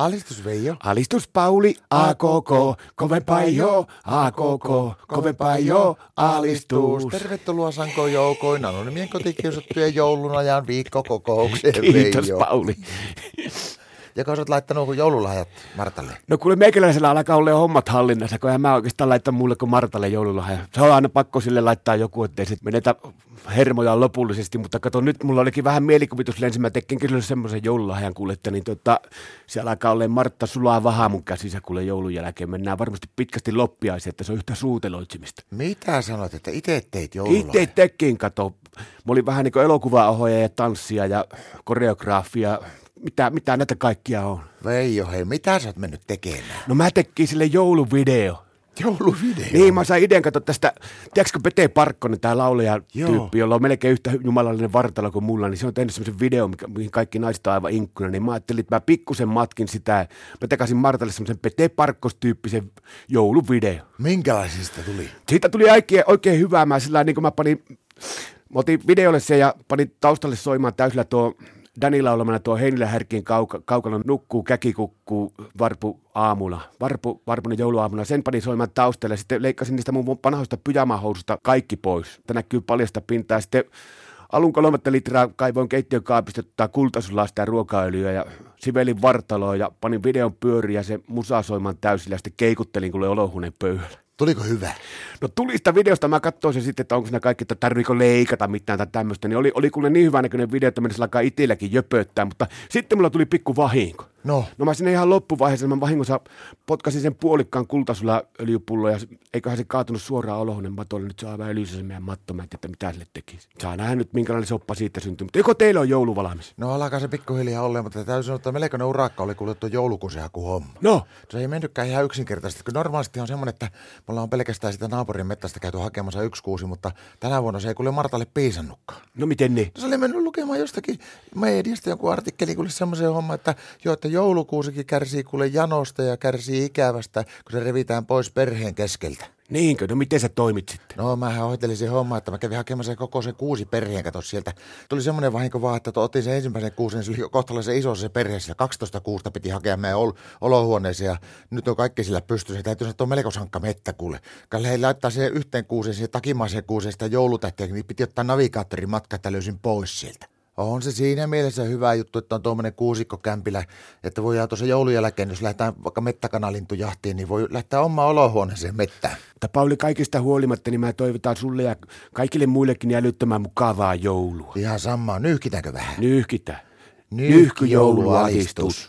Alistus Veijo. Alistus Pauli, AKK, kovempaa jo, AKK, kovempaa jo, alistus. Tervetuloa Sanko joukoin anonymien kotikiusattujen joulun ajan viikkokokoukseen Kiitos Veijo. Pauli. Joka oot laittanut joululahjat Martalle. No kuule meikäläisellä alkaa olla hommat hallinnassa, kun en mä oikeastaan laittaa mulle kuin Martalle joululahja. Se on aina pakko sille laittaa joku, ettei sit menetä hermoja lopullisesti, mutta kato nyt mulla olikin vähän mielikuvitus lensi, mä tekin kyllä semmoisen joululahjan kuule, että niin tota, siellä alkaa olla Martta sulaa vahaa mun käsissä kuule joulun jälkeen. Mennään varmasti pitkästi loppiaisiin, että se on yhtä suuteloitsimista. Mitä sanoit, että itse teit joululahjat? Itse tekin, kato. Mä olin vähän niin kuin elokuvaohjaaja ja tanssia ja koreograafia. Mitä, mitä näitä kaikkia on? Veijo, hei, mitä sä oot mennyt tekemään? No mä tekin sille jouluvideo. Jouluvideo? Niin, mä sain idean, kato tästä, tiedätkö Pete Parkkonen, tämä laulaja tyyppi, jolla on melkein yhtä jumalallinen vartalo kuin mulla, niin se on tehnyt semmoisen video, mikä, mihin kaikki naiset on aivan inkkuna, niin mä ajattelin, että mä pikkusen matkin sitä, mä tekasin Martalle semmoisen Pete Parkkos-tyyppisen jouluvideo. Minkälaisista tuli? Siitä tuli oikein, oikein hyvää, mä sillä niin kuin mä panin, mä otin videolle se ja panin taustalle soimaan täysillä tuo Dani laulamana tuo Heinilä Härkin kauka, kaukalon nukkuu, käki kukkuu, varpu aamulla, varpu, varpunen jouluaamuna. Sen panin soimaan taustalle sitten leikkasin niistä mun vanhoista pyjamahoususta kaikki pois. Tämä näkyy paljasta pintaa. Sitten alun kolmatta litraa kaivoin keittiökaapista tota kultasulasta ja ruokaöljyä ja sivelin vartaloa ja panin videon pyöriä ja se musa soimaan täysillä sitten keikuttelin kuule olohuoneen pöydällä. Tuliko hyvä? No tuli sitä videosta, mä katsoin sen sitten, että onko siinä kaikki, että tarviiko leikata mitään tai tämmöistä, niin oli, oli kuule niin hyvä näköinen video, että mennessä alkaa itselläkin jöpöttää, mutta sitten mulla tuli pikku vahinko. No, No mä sinne ihan loppuvaiheessa, mä vahingossa potkasin sen puolikkaan kultasulla öljypullo ja eiköhän se kaatunut suoraan olohuoneen matolle. Nyt se on aivan öljyssä se meidän matto, mä en tiedä, että mitä sille tekisi. Saa nähdä nyt, minkälainen soppa siitä syntyy. Mutta joko teillä on joulu valmis? no alkaa se pikkuhiljaa olleen, mutta täytyy sanoa, että melkoinen urakka oli kuule tuo joulukuusenhaku homma. No, Se ei mennytkään ihan yksinkertaisesti, kun normaalisti on semmoinen, että mulla on pelkästään sitä naapurin mettästä käyty hakemassa yksi kuusi, mutta tänä vuonna se ei kuule Martalle piisannutkaan. no miten niin? Se oli mennyt lukemaan jostakin mediasta joku artikkeli kuule semmoisen homman, että joo, että joulukuusikin kärsii kuule janosta ja kärsii ikävästä, kun se revitään pois perheen keskeltä. Niinkö? No miten sä toimit sitten? No mä hoitelin se homma, että mä kävin hakemassa koko se kuusi perheen kato sieltä. Tuli semmoinen vahinko vaan, että otin sen ensimmäisen kuusen, se oli kohtalaisen iso se perhe, sillä 12 kuusta piti hakea meidän ol- olohuoneeseen ja nyt on kaikki sillä pystyssä. Täytyy sanoa, että on melko sankka mettä kuule. Kalle hei laittaa siihen yhteen kuuseen, siihen takimaiseen kuuseen sitä joulutähtiä, niin piti ottaa navigaattorin matka, että löysin pois sieltä. On se siinä mielessä hyvä juttu, että on tuommoinen kuusikko kämpillä, että voidaan tuossa joulun jälkeen, jos lähdetään vaikka mettäkanalintujahtiin, niin voi lähteä omaan olohuoneeseen mettään. Mutta Pauli, kaikista huolimatta, niin mä toivotan sulle ja kaikille muillekin älyttömän mukavaa joulua. Ihan samaa. Nyyhkitäänkö vähän? Nyyhkitä. Nyyhkyjoulualistus.